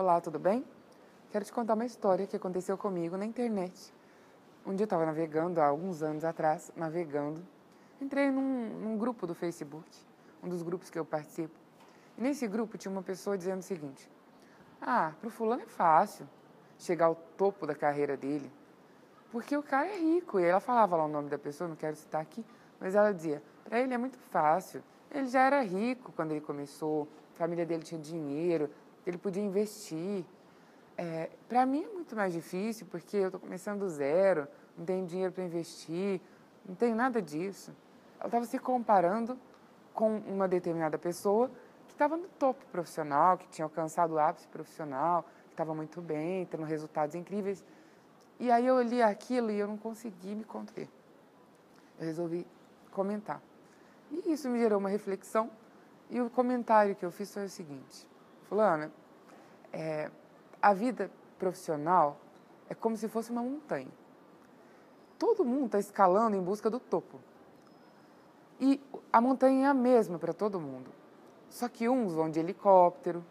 Olá, tudo bem? Quero te contar uma história que aconteceu comigo na internet. Um dia eu estava navegando, há alguns anos atrás, navegando. Entrei num, num, grupo do Facebook, um dos grupos que eu participo. E nesse grupo tinha uma pessoa dizendo o seguinte: Ah, para o fulano é fácil chegar ao topo da carreira dele, porque o cara é rico. E ela falava lá o nome da pessoa, não quero citar aqui, mas ela dizia: Para ele é muito fácil. Ele já era rico quando ele começou, a família dele tinha dinheiro, ele podia investir. É, para mim é muito mais difícil porque eu estou começando do zero, não tenho dinheiro para investir, não tenho nada disso. Ela estava se comparando com uma determinada pessoa que estava no topo profissional, que tinha alcançado o ápice profissional, que estava muito bem, tendo resultados incríveis. E aí eu li aquilo e eu não consegui me conter. Eu resolvi comentar. E isso me gerou uma reflexão. E o comentário que eu fiz foi o seguinte: Fulana, é, a vida profissional é como se fosse uma montanha. Todo mundo está escalando em busca do topo. E a montanha é a mesma para todo mundo. Só que uns vão de helicóptero,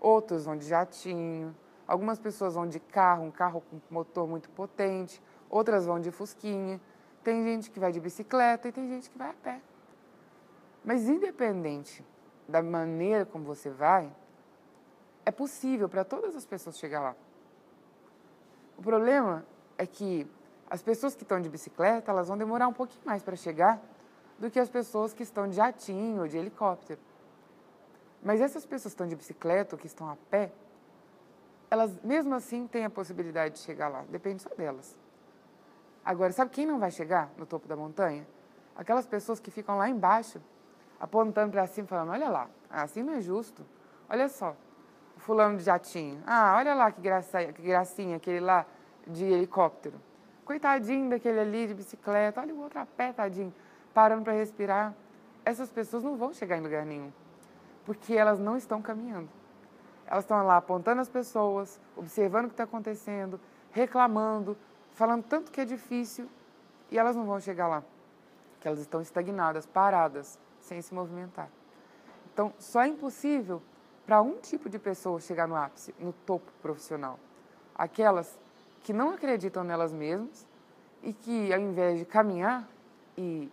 outros vão de jatinho, algumas pessoas vão de carro, um carro com motor muito potente, outras vão de fusquinha. Tem gente que vai de bicicleta e tem gente que vai a pé. Mas independente da maneira como você vai, é possível para todas as pessoas chegar lá. O problema é que as pessoas que estão de bicicleta, elas vão demorar um pouquinho mais para chegar do que as pessoas que estão de jatinho ou de helicóptero. Mas essas pessoas que estão de bicicleta ou que estão a pé, elas mesmo assim têm a possibilidade de chegar lá, depende só delas. Agora, sabe quem não vai chegar no topo da montanha? Aquelas pessoas que ficam lá embaixo, apontando para cima, falando: olha lá, assim não é justo. Olha só, fulano de jatinho. Ah, olha lá que, graça, que gracinha, aquele lá de helicóptero. Coitadinho daquele ali de bicicleta. Olha o outro a pé, tadinho, parando para respirar. Essas pessoas não vão chegar em lugar nenhum, porque elas não estão caminhando. Elas estão lá apontando as pessoas, observando o que está acontecendo, reclamando, falando tanto que é difícil e elas não vão chegar lá, que elas estão estagnadas, paradas, sem se movimentar. Então, só é impossível para um tipo de pessoa chegar no ápice, no topo profissional. Aquelas que não acreditam nelas mesmas e que, ao invés de caminhar e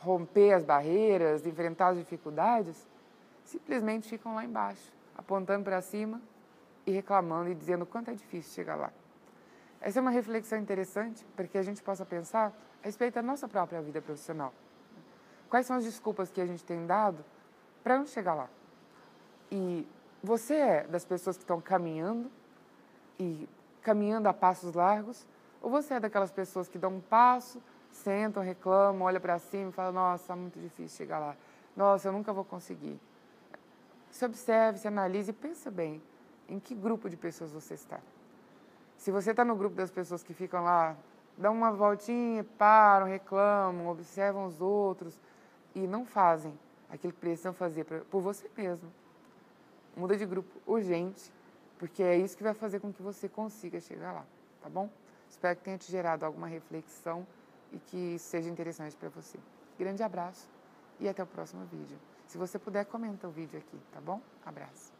romper as barreiras, enfrentar as dificuldades, simplesmente ficam lá embaixo, apontando para cima e reclamando e dizendo quanto é difícil chegar lá. Essa é uma reflexão interessante para que a gente possa pensar a respeito da nossa própria vida profissional. Quais são as desculpas que a gente tem dado para não chegar lá? E você é das pessoas que estão caminhando e caminhando a passos largos? Ou você é daquelas pessoas que dão um passo, sentam, reclamam, olham para cima e falam: Nossa, é muito difícil chegar lá. Nossa, eu nunca vou conseguir. Se observe, se analise e pensa bem em que grupo de pessoas você está. Se você está no grupo das pessoas que ficam lá, dão uma voltinha, param, reclamam, observam os outros e não fazem aquilo que precisam fazer por você mesmo, muda de grupo urgente, porque é isso que vai fazer com que você consiga chegar lá, tá bom? Espero que tenha te gerado alguma reflexão e que seja interessante para você. Grande abraço e até o próximo vídeo. Se você puder, comenta o vídeo aqui, tá bom? Abraço.